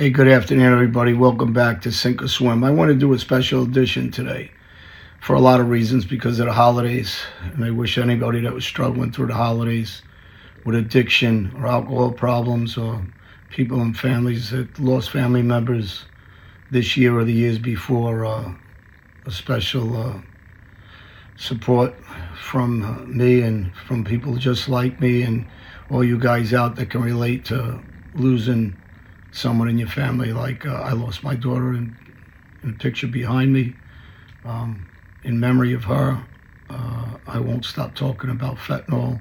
Hey, good afternoon, everybody. Welcome back to Sink or Swim. I want to do a special edition today for a lot of reasons because of the holidays. And I wish anybody that was struggling through the holidays with addiction or alcohol problems or people and families that lost family members this year or the years before uh, a special uh, support from uh, me and from people just like me and all you guys out that can relate to losing someone in your family. Like uh, I lost my daughter in, in the picture behind me. Um, in memory of her, uh, I won't stop talking about fentanyl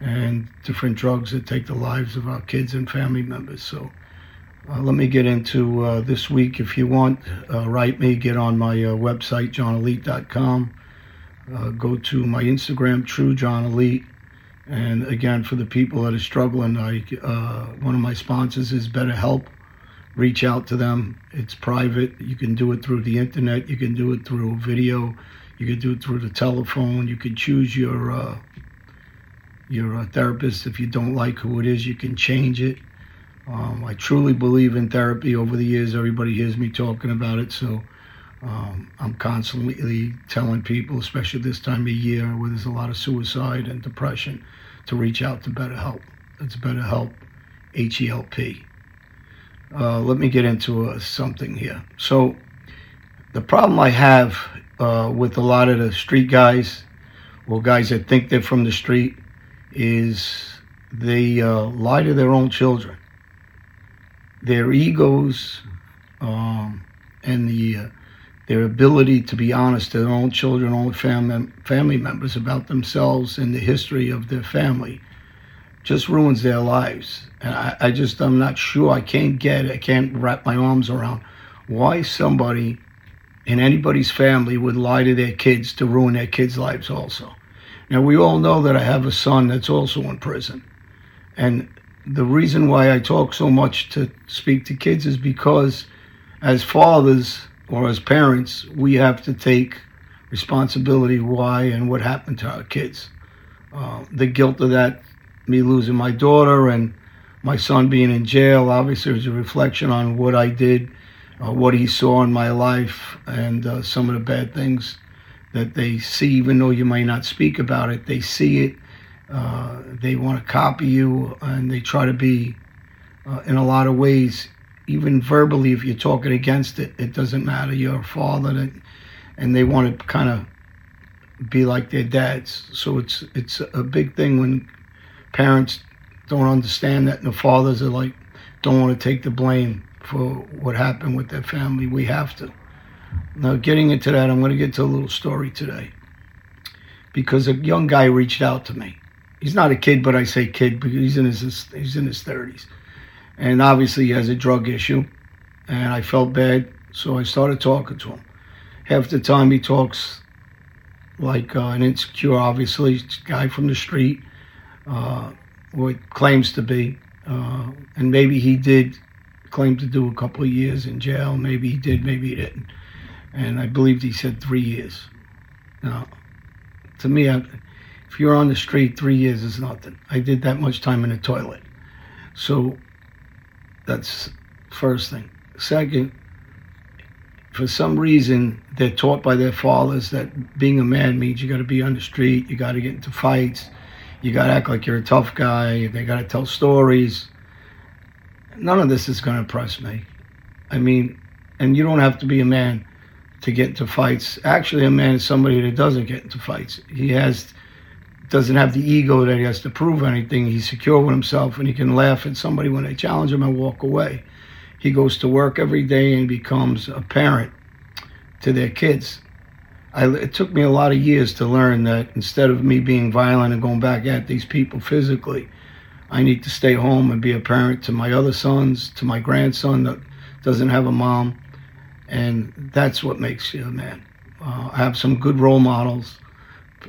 and different drugs that take the lives of our kids and family members. So uh, let me get into uh, this week. If you want, uh, write me, get on my uh, website, johnalite.com. Go to my Instagram, True John Alite. And again, for the people that are struggling, I, uh, one of my sponsors is BetterHelp. Reach out to them. It's private. You can do it through the internet. You can do it through video. You can do it through the telephone. You can choose your your therapist. If you don't like who it is, you can change it. Um, I truly believe in therapy. Over the years, everybody hears me talking about it, so um, I'm constantly telling people, especially this time of year where there's a lot of suicide and depression, to reach out to BetterHelp. It's BetterHelp, H E L P. Uh, let me get into uh, something here. So, the problem I have uh, with a lot of the street guys, or guys that think they're from the street, is they uh, lie to their own children. Their egos um, and the uh, their ability to be honest to their own children, own family family members about themselves and the history of their family, just ruins their lives. And I, I just I'm not sure. I can't get. I can't wrap my arms around why somebody in anybody's family would lie to their kids to ruin their kids' lives also. Now, we all know that I have a son that's also in prison. And the reason why I talk so much to speak to kids is because as fathers or as parents, we have to take responsibility why and what happened to our kids. Uh, the guilt of that, me losing my daughter and my son being in jail, obviously is a reflection on what I did, uh, what he saw in my life, and uh, some of the bad things that they see, even though you may not speak about it, they see it. Uh, they want to copy you, and they try to be, uh, in a lot of ways, even verbally, if you're talking against it, it doesn't matter. You're a father, and they want to kind of be like their dads. So it's it's a big thing when parents don't understand that, and the fathers are like don't want to take the blame for what happened with their family. We have to. Now, getting into that, I'm going to get to a little story today because a young guy reached out to me. He's not a kid, but I say kid because he's in his he's in his 30s, and obviously he has a drug issue. And I felt bad, so I started talking to him. Half the time he talks like uh, an insecure, obviously guy from the street, uh, what claims to be, uh, and maybe he did claim to do a couple of years in jail. Maybe he did, maybe he didn't and I believed he said three years. Now, to me, I, if you're on the street, three years is nothing. I did that much time in the toilet. So that's first thing. Second, for some reason, they're taught by their fathers that being a man means you got to be on the street, you got to get into fights, you got to act like you're a tough guy, they got to tell stories. None of this is going to impress me. I mean, and you don't have to be a man to get into fights. Actually, a man is somebody that doesn't get into fights. He has doesn't have the ego that he has to prove anything. He's secure with himself and he can laugh at somebody when they challenge him and walk away. He goes to work every day and becomes a parent to their kids. I, it took me a lot of years to learn that instead of me being violent and going back at these people physically, I need to stay home and be a parent to my other sons, to my grandson that doesn't have a mom, and that's what makes you a man. Uh, I have some good role models,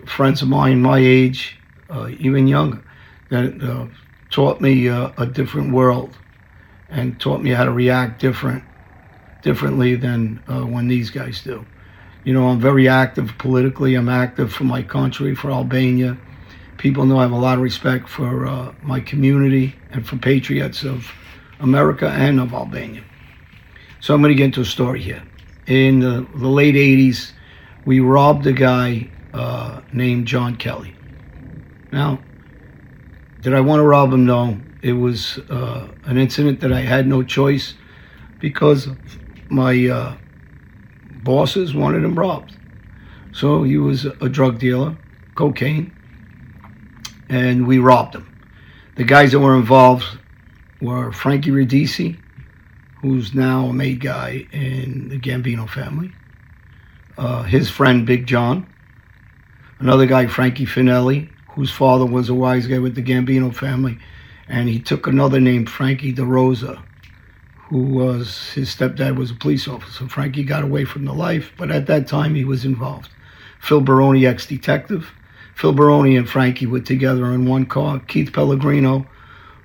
friends of mine my age, uh, even younger, that uh, taught me uh, a different world and taught me how to react different, differently than uh, when these guys do. You know, I'm very active politically. I'm active for my country, for Albania. People know I have a lot of respect for uh, my community and for patriots of America and of Albania. So I'm going to get into a story here. In the, the late 80s, we robbed a guy uh, named John Kelly. Now, did I want to rob him? No. It was uh, an incident that I had no choice because my uh, bosses wanted him robbed. So he was a drug dealer, cocaine, and we robbed him. The guys that were involved were Frankie Radici, who's now a made guy in the Gambino family, uh, his friend Big John, another guy, Frankie Finelli, whose father was a wise guy with the Gambino family, and he took another named Frankie DeRosa, who was his stepdad was a police officer. Frankie got away from the life, but at that time he was involved. Phil Baroni, ex-detective. Phil Baroni and Frankie were together in one car. Keith Pellegrino,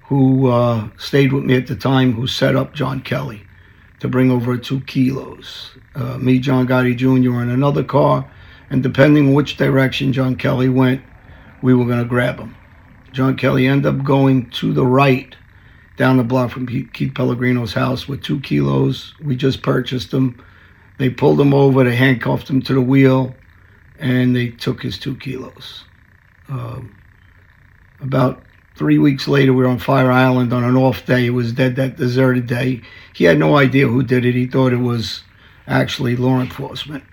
who uh, stayed with me at the time, who set up John Kelly to bring over two kilos. Uh, me, John Gotti Jr. in another car, and depending which direction John Kelly went, we were going to grab him. John Kelly ended up going to the right down the block from Keith Pellegrino's house with two kilos. We just purchased them. They pulled him over, they handcuffed him to the wheel, and they took his two kilos. Um, about three weeks later, we were on Fire Island on an off day. It was dead that deserted day. He had no idea who did it. He thought it was actually law enforcement.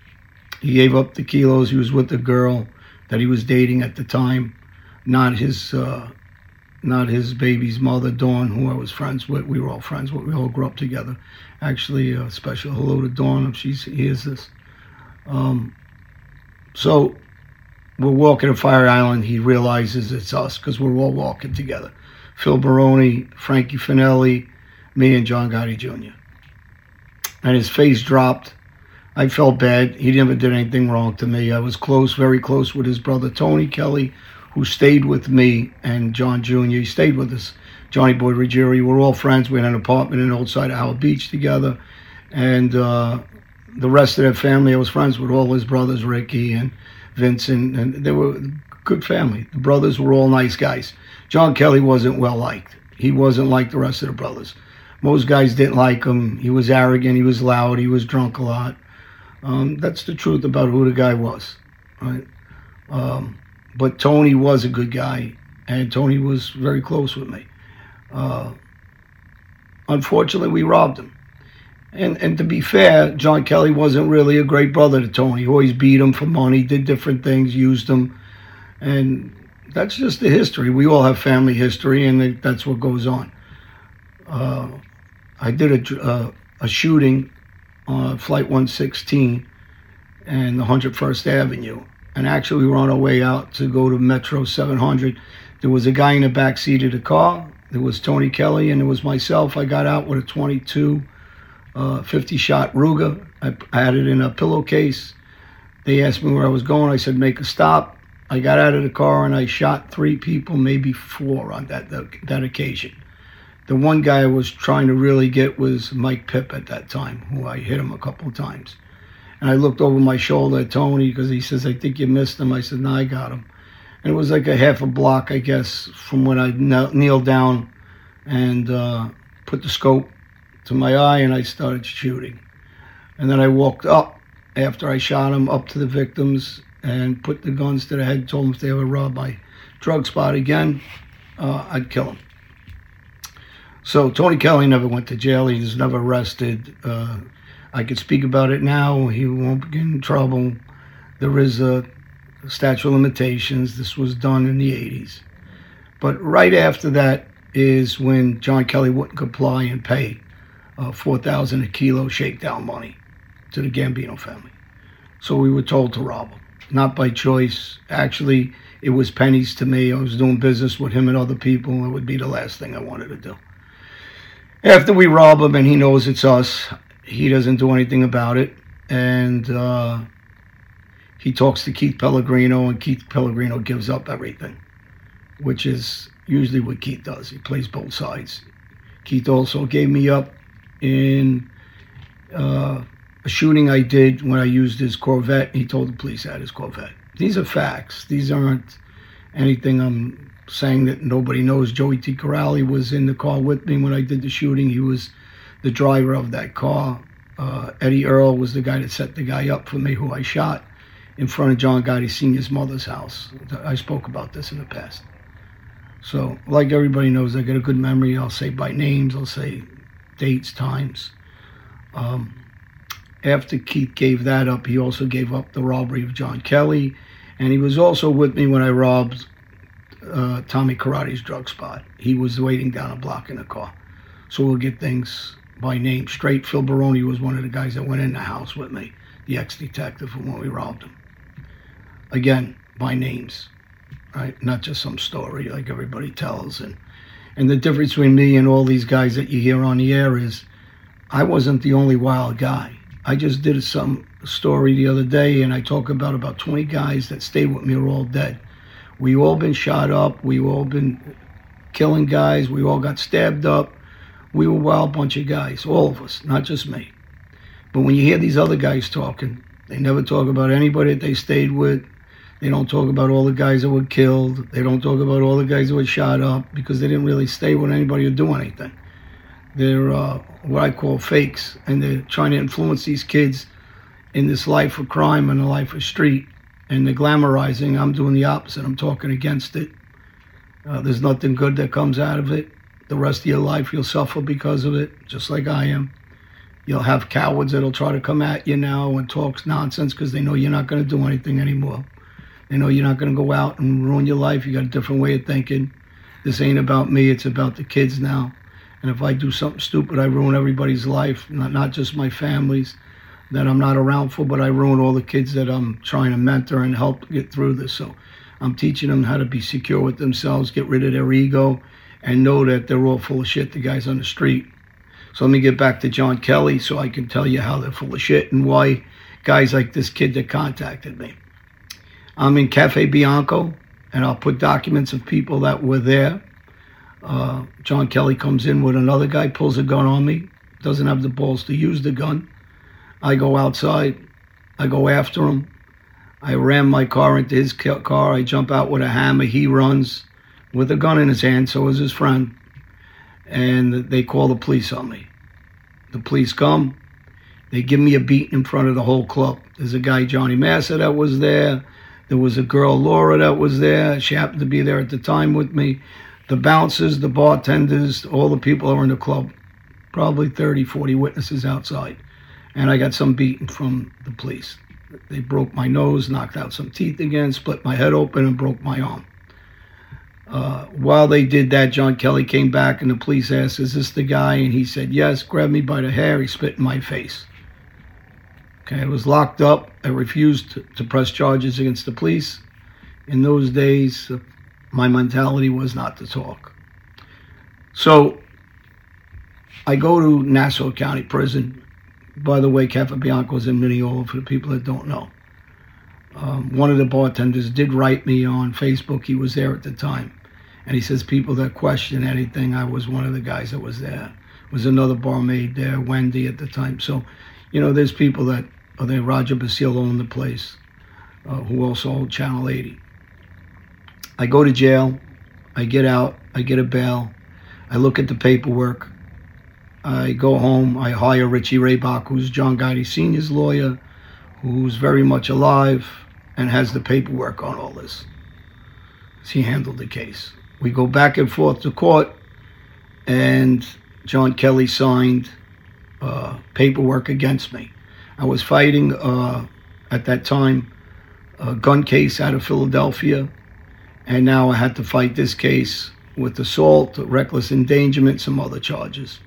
He gave up the kilos. He was with the girl that he was dating at the time, not his uh, not his baby's mother, Dawn, who I was friends with. We were all friends with. We all grew up together. Actually, a special hello to Dawn if she hears this. Um, so we're walking to Fire Island. He realizes it's us because we're all walking together. Phil Baroni, Frankie Finelli, me, and John Gotti Jr. And his face dropped. I felt bad. He never did anything wrong to me. I was close, very close with his brother Tony Kelly, who stayed with me, and John Jr. He stayed with us. Johnny Boy Ruggieri. We're all friends. We had an apartment in Old Side of Howard Beach together. And uh, the rest of their family, I was friends with all his brothers, Ricky and Vincent, and they were good family. The brothers were all nice guys. John Kelly wasn't well liked. He wasn't like the rest of the brothers. Most guys didn't like him. He was arrogant. He was loud. He was drunk a lot. Um, that's the truth about who the guy was, right? Um, but Tony was a good guy, and Tony was very close with me. Uh, unfortunately, we robbed him. And and to be fair, John Kelly wasn't really a great brother to Tony. He always beat him for money, did different things, used him, and that's just the history. We all have family history, and that's what goes on. Uh, I did a, uh, a shooting on Flight 116 and the 101st Avenue, and actually we were on our way out to go to Metro 700. There was a guy in the back seat of the car. There was Tony Kelly, and it was myself. I got out with a 22 uh, 50 shot Ruger. I, I had it in a pillowcase. They asked me where I was going. I said, make a stop. I got out of the car and I shot three people, maybe four on that, that, that occasion. The one guy I was trying to really get was Mike Pip at that time, who I hit him a couple of times. And I looked over my shoulder at Tony because he says, I think you missed him. I said, no, I got him. And it was like a half a block, I guess, from when I kneeled down and uh, put the scope to my eye and I started shooting. And then I walked up after I shot him up to the victims and put the guns to the head, told them if they ever robbed my drug spot again, uh, I'd kill them. So Tony Kelly never went to jail. He was never arrested. Uh, I could speak about it now. He won't get in trouble. There is a statute of limitations. This was done in the 80s. But right after that is when John Kelly wouldn't comply and pay uh, 4000 a kilo shakedown money to the Gambino family. So we were told to rob him, not by choice. Actually, it was pennies to me. I was doing business with him and other people, it would be the last thing I wanted to do. After we rob him and he knows it's us, he doesn't do anything about it. And uh, he talks to Keith Pellegrino, and Keith Pellegrino gives up everything, which is usually what Keith does. He plays both sides. Keith also gave me up in uh, a shooting I did when I used his Corvette. He told the police I had his Corvette. These are facts. These aren't anything I'm saying that nobody knows, Joey T. Corrali was in the car with me when I did the shooting. He was the driver of that car. Uh, Eddie Earl was the guy that set the guy up for me who I shot in front of John Gotti Sr.'s mother's house. I spoke about this in the past. So, like everybody knows, I got a good memory. I'll say by names, I'll say dates, times. Um, after Keith gave that up, he also gave up the robbery of John Kelly, and he was also with me when I robbed uh, Tommy Karate's drug spot. He was waiting down a block in a car. So we'll get things by name straight. Phil Baroni was one of the guys that went in the house with me, the ex-detective from when we robbed him. Again, by names, right? Not just some story like everybody tells. And and the difference between me and all these guys that you hear on the air is, I wasn't the only wild guy. I just did some story the other day, and I talk about about 20 guys that stayed with me are all dead. We all been shot up. We all been killing guys. We all got stabbed up. We were a wild bunch of guys, all of us, not just me. But when you hear these other guys talking, they never talk about anybody that they stayed with. They don't talk about all the guys that were killed. They don't talk about all the guys that were shot up because they didn't really stay with anybody or do anything. They're uh, what I call fakes, and they're trying to influence these kids in this life of crime and the life of street and the glamorizing, I'm doing the opposite. I'm talking against it. Uh, there's nothing good that comes out of it. The rest of your life, you'll suffer because of it, just like I am. You'll have cowards that'll try to come at you now and talk nonsense because they know you're not going to do anything anymore. They know you're not going to go out and ruin your life. You got a different way of thinking. This ain't about me. It's about the kids now. And if I do something stupid, I ruin everybody's life, not, not just my family's that I'm not around for, but I ruin all the kids that I'm trying to mentor and help get through this. So I'm teaching them how to be secure with themselves, get rid of their ego, and know that they're all full of shit, the guys on the street. So let me get back to John Kelly so I can tell you how they're full of shit and why guys like this kid that contacted me. I'm in Cafe Bianco, and I'll put documents of people that were there. Uh, John Kelly comes in with another guy, pulls a gun on me, doesn't have the balls to use the gun. I go outside. I go after him. I ram my car into his car. I jump out with a hammer. He runs with a gun in his hand. So is his friend. And they call the police on me. The police come. They give me a beat in front of the whole club. There's a guy, Johnny Massa, that was there. There was a girl, Laura, that was there. She happened to be there at the time with me. The bouncers, the bartenders, all the people that were in the club. Probably 30, 40 witnesses outside and I got some beating from the police. They broke my nose, knocked out some teeth again, split my head open, and broke my arm. Uh, while they did that, John Kelly came back, and the police asked, Is this the guy? And he said, Yes, grabbed me by the hair. He spit in my face. Okay, I was locked up. I refused to, to press charges against the police. In those days, uh, my mentality was not to talk. So I go to Nassau County Prison by the way, Cafe Bianco's in Mineola for the people that don't know. Um, one of the bartenders did write me on Facebook. He was there at the time. And he says, people that question anything, I was one of the guys that was there. Was another barmaid there, Wendy at the time. So, you know, there's people that are there. Roger Basile owned the place, uh, who also owned Channel 80. I go to jail. I get out. I get a bail. I look at the paperwork. I go home, I hire Richie Rehbock, who's John Gotti Sr.'s lawyer, who's very much alive and has the paperwork on all this. He handled the case. We go back and forth to court, and John Kelly signed uh, paperwork against me. I was fighting uh, at that time a gun case out of Philadelphia, and now I had to fight this case with assault, reckless endangerment, some other charges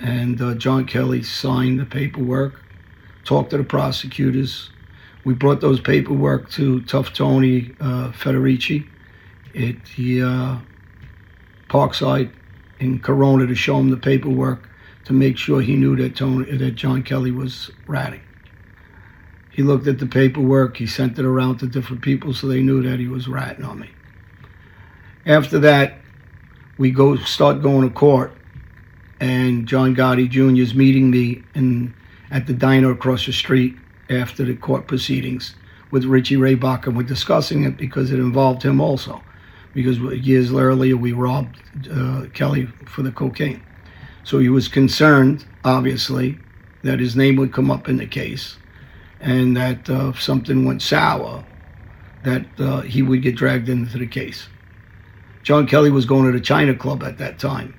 and uh, John Kelly signed the paperwork, talked to the prosecutors. We brought those paperwork to Tough Tony uh, Federici at the uh, Parkside in Corona to show him the paperwork to make sure he knew that Tony that John Kelly was ratting. He looked at the paperwork. He sent it around to different people so they knew that he was ratting on me. After that, we go start going to court and John Gotti Jr. is meeting me in at the diner across the street after the court proceedings with Richie Rehbock, and we're discussing it because it involved him also. Because years earlier we robbed uh, Kelly for the cocaine. So he was concerned, obviously, that his name would come up in the case and that uh, if something went sour, that uh, he would get dragged into the case. John Kelly was going to the China Club at that time,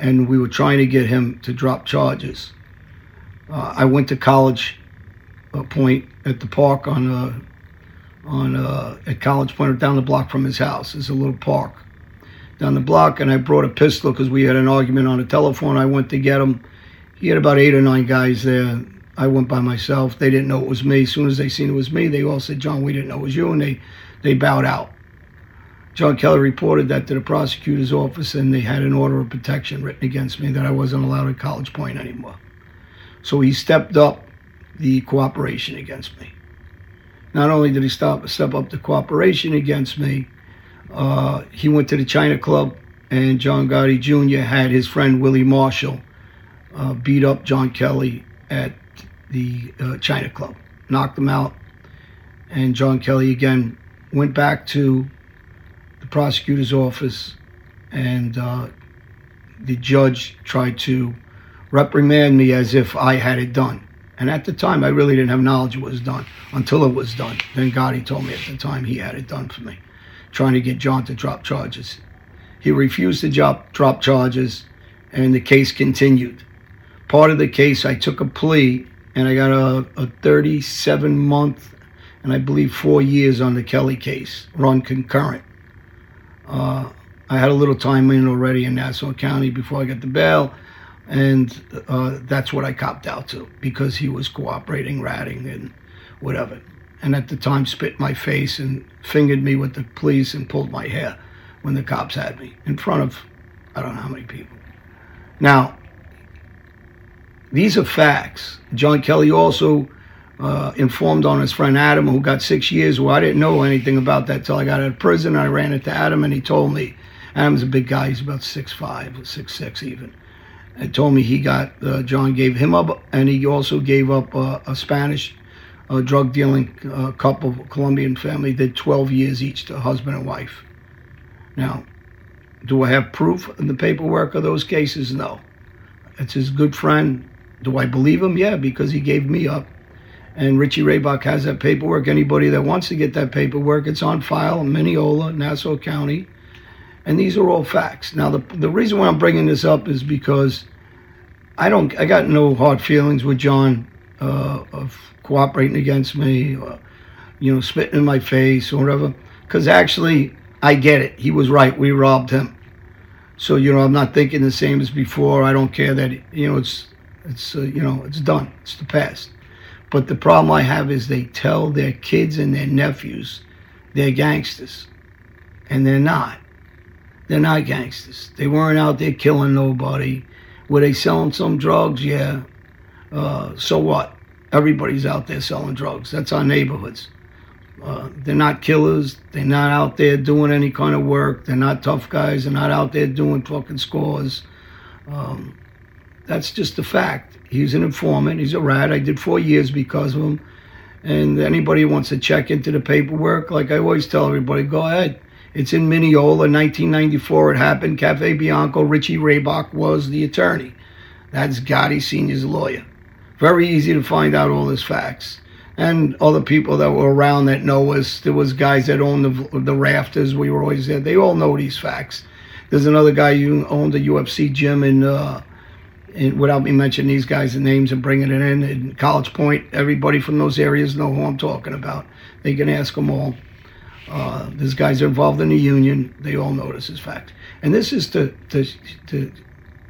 and we were trying to get him to drop charges. Uh, I went to College uh, Point at the park on uh, on uh, at College Point, down the block from his house. There's a little park down the block, and I brought a pistol because we had an argument on the telephone. I went to get him. He had about eight or nine guys there. I went by myself. They didn't know it was me. As soon as they seen it was me, they all said, "John, we didn't know it was you," and they they bowed out. John Kelly reported that to the prosecutor's office, and they had an order of protection written against me that I wasn't allowed at College Point anymore. So he stepped up the cooperation against me. Not only did he stop, step up the cooperation against me, uh, he went to the China Club, and John Gotti Jr. had his friend Willie Marshall uh, beat up John Kelly at the uh, China Club, knocked him out, and John Kelly again went back to prosecutor's office, and uh, the judge tried to reprimand me as if I had it done. And at the time, I really didn't have knowledge it was done until it was done. Then Gotti told me at the time he had it done for me, trying to get John to drop charges. He refused to drop, drop charges, and the case continued. Part of the case, I took a plea, and I got a, a 37 month, and I believe four years on the Kelly case, run concurrent. Uh, I had a little time in already in Nassau County before I got the bail and uh, that's what I copped out to because he was cooperating, ratting, and whatever. And at the time, spit my face and fingered me with the police and pulled my hair when the cops had me in front of I don't know how many people. Now, these are facts. John Kelly also uh, informed on his friend Adam, who got six years. Well, I didn't know anything about that till I got out of prison. I ran into Adam, and he told me. Adam's a big guy. He's about six five, six six even and told me he got uh, John gave him up, and he also gave up uh, a Spanish uh, drug dealing uh, couple, Colombian family, did 12 years each, to husband and wife. Now, do I have proof in the paperwork of those cases? No. It's his good friend. Do I believe him? Yeah, because he gave me up. And Richie Rehbock has that paperwork. Anybody that wants to get that paperwork, it's on file in Mineola, Nassau County. And these are all facts. Now, the, the reason why I'm bringing this up is because I don't, I got no hard feelings with John uh, of cooperating against me, or, you know, spitting in my face or whatever. Because actually, I get it. He was right. We robbed him. So, you know, I'm not thinking the same as before. I don't care that, you know, it's, it's, uh, you know, it's done. It's the past. But the problem I have is they tell their kids and their nephews they're gangsters. And they're not. They're not gangsters. They weren't out there killing nobody. Were they selling some drugs? Yeah. Uh, so what? Everybody's out there selling drugs. That's our neighborhoods. Uh, they're not killers. They're not out there doing any kind of work. They're not tough guys. They're not out there doing fucking scores. Um, that's just a fact. He's an informant. He's a rat. I did four years because of him. And anybody who wants to check into the paperwork, like I always tell everybody, go ahead. It's in Mineola, 1994. It happened. Cafe Bianco. Richie Rehbock was the attorney. That's Gotti Senior's lawyer. Very easy to find out all his facts. And other people that were around that know us. There was guys that owned the, the rafters. We were always there. They all know these facts. There's another guy who owned a UFC gym in, uh, without me mentioning these guys' names and bringing it in, in College Point. Everybody from those areas know who I'm talking about. They can ask them all. Uh, these guys are involved in the union. They all know this is fact. And this is to, to, to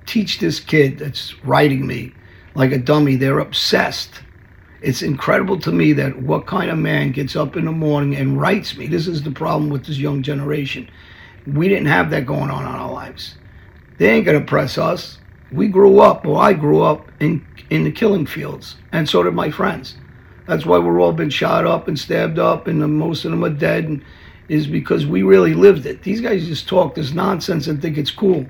teach this kid that's writing me like a dummy. They're obsessed. It's incredible to me that what kind of man gets up in the morning and writes me. This is the problem with this young generation. We didn't have that going on in our lives. They ain't gonna press us. We grew up, or I grew up in in the killing fields, and so did my friends. That's why we're all been shot up and stabbed up, and most of them are dead. And is because we really lived it. These guys just talk this nonsense and think it's cool,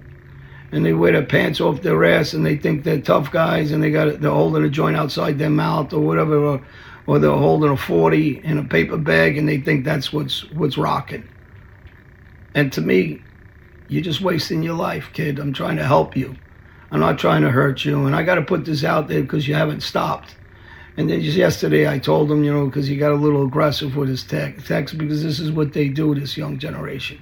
and they wear their pants off their ass and they think they're tough guys and they got they're holding a joint outside their mouth or whatever, or, or they're holding a 40 in a paper bag and they think that's what's what's rocking. And to me, you're just wasting your life, kid. I'm trying to help you. I'm not trying to hurt you. And I got to put this out there because you haven't stopped. And then just yesterday, I told him, you know, because he got a little aggressive with his text, text because this is what they do, this young generation.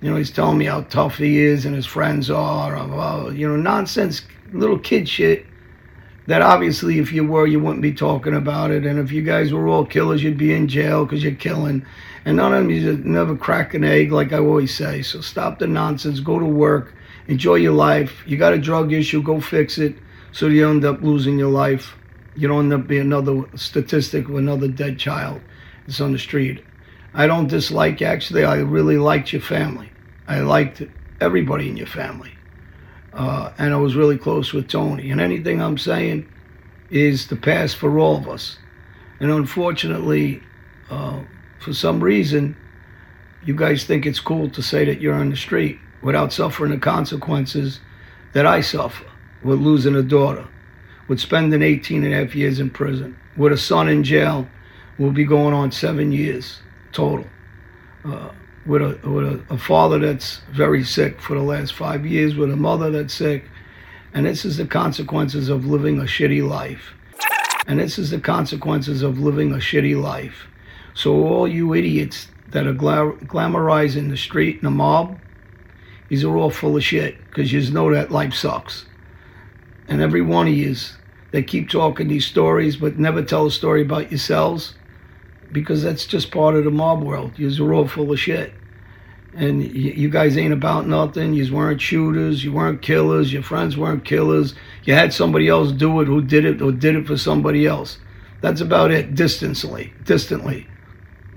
You know, he's telling me how tough he is and his friends are, you know, nonsense, little kid shit that obviously if you were, you wouldn't be talking about it. And if you guys were all killers, you'd be in jail because you're killing. And none of them, you never crack an egg, like I always say. So stop the nonsense, go to work, enjoy your life. You got a drug issue, go fix it so you end up losing your life. You don't end up being another statistic of another dead child that's on the street. I don't dislike, actually, I really liked your family. I liked everybody in your family. Uh, and I was really close with Tony. And anything I'm saying is the past for all of us. And unfortunately, uh, for some reason, you guys think it's cool to say that you're on the street without suffering the consequences that I suffer with losing a daughter, with spending 18 and a half years in prison, with a son in jail, will be going on seven years total. Uh, with a with a, a, father that's very sick for the last five years, with a mother that's sick, and this is the consequences of living a shitty life. And this is the consequences of living a shitty life. So all you idiots that are gla- glamorizing the street and the mob, these are all full of shit because you know that life sucks. And every one of you that keep talking these stories but never tell a story about yourselves, because that's just part of the mob world. You're all full of shit. And you guys ain't about nothing. You weren't shooters. You weren't killers. Your friends weren't killers. You had somebody else do it who did it or did it for somebody else. That's about it, distantly. Distantly.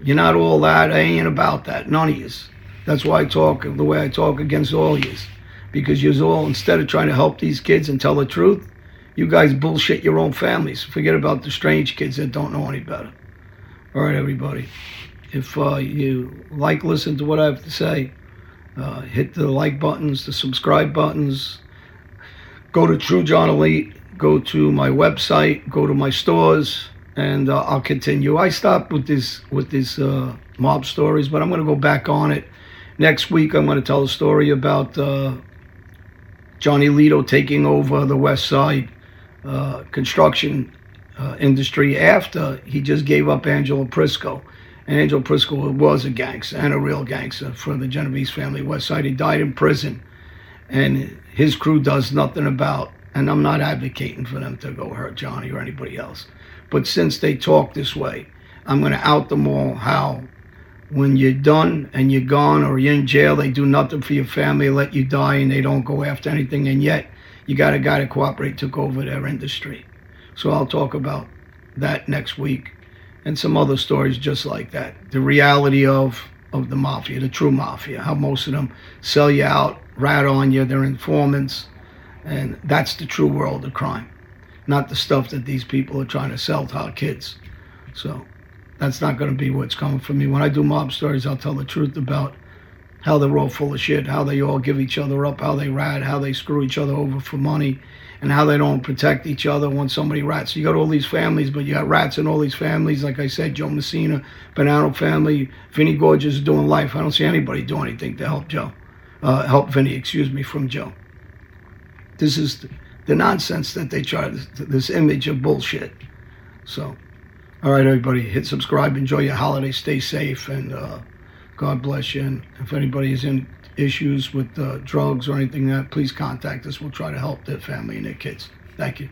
You're not all that. I ain't about that. None of yous. That's why I talk the way I talk against all yous. Because you're all, instead of trying to help these kids and tell the truth, you guys bullshit your own families. Forget about the strange kids that don't know any better. All right, everybody. If uh, you like listen to what I have to say, uh, hit the like buttons, the subscribe buttons. Go to True John Alite. Go to my website. Go to my stores, and uh, I'll continue. I stopped with this with these uh, mob stories, but I'm going to go back on it next week. I'm going to tell a story about uh, Johnny Lito taking over the West Side uh, construction uh, industry after he just gave up Angelo Prisco. And Angelo Prisco was a gangster and a real gangster for the Genovese family West Side. He died in prison, and his crew does nothing about. And I'm not advocating for them to go hurt Johnny or anybody else. But since they talk this way, I'm going to out them all how when you're done and you're gone or you're in jail, they do nothing for your family, let you die, and they don't go after anything. And yet, you got a guy to cooperate took over their industry. So I'll talk about that next week and some other stories just like that. The reality of of the mafia, the true mafia, how most of them sell you out, rat on you, they're informants, and that's the true world of crime, not the stuff that these people are trying to sell to our kids. So that's not going to be what's coming from me. When I do mob stories, I'll tell the truth about how they're all full of shit, how they all give each other up, how they rat, how they screw each other over for money, and how they don't protect each other when somebody rats. You got all these families, but you got rats in all these families. Like I said, Joe Massino, Bonanno family, Vinny Gorgeous is doing life. I don't see anybody do anything to help Joe, uh, help Vinny, excuse me, from Joe. This is the, nonsense that they try, this image of bullshit. So, all right, everybody, hit subscribe. Enjoy your holiday. Stay safe, and uh, God bless you. And if anybody is in issues with uh, drugs or anything like that, please contact us. We'll try to help their family and their kids. Thank you.